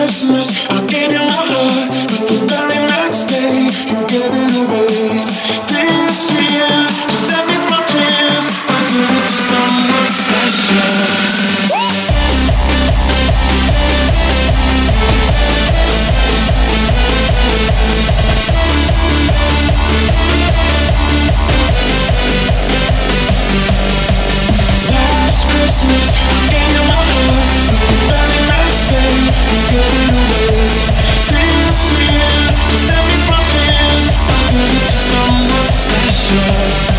Christmas, I gave you Just someone special.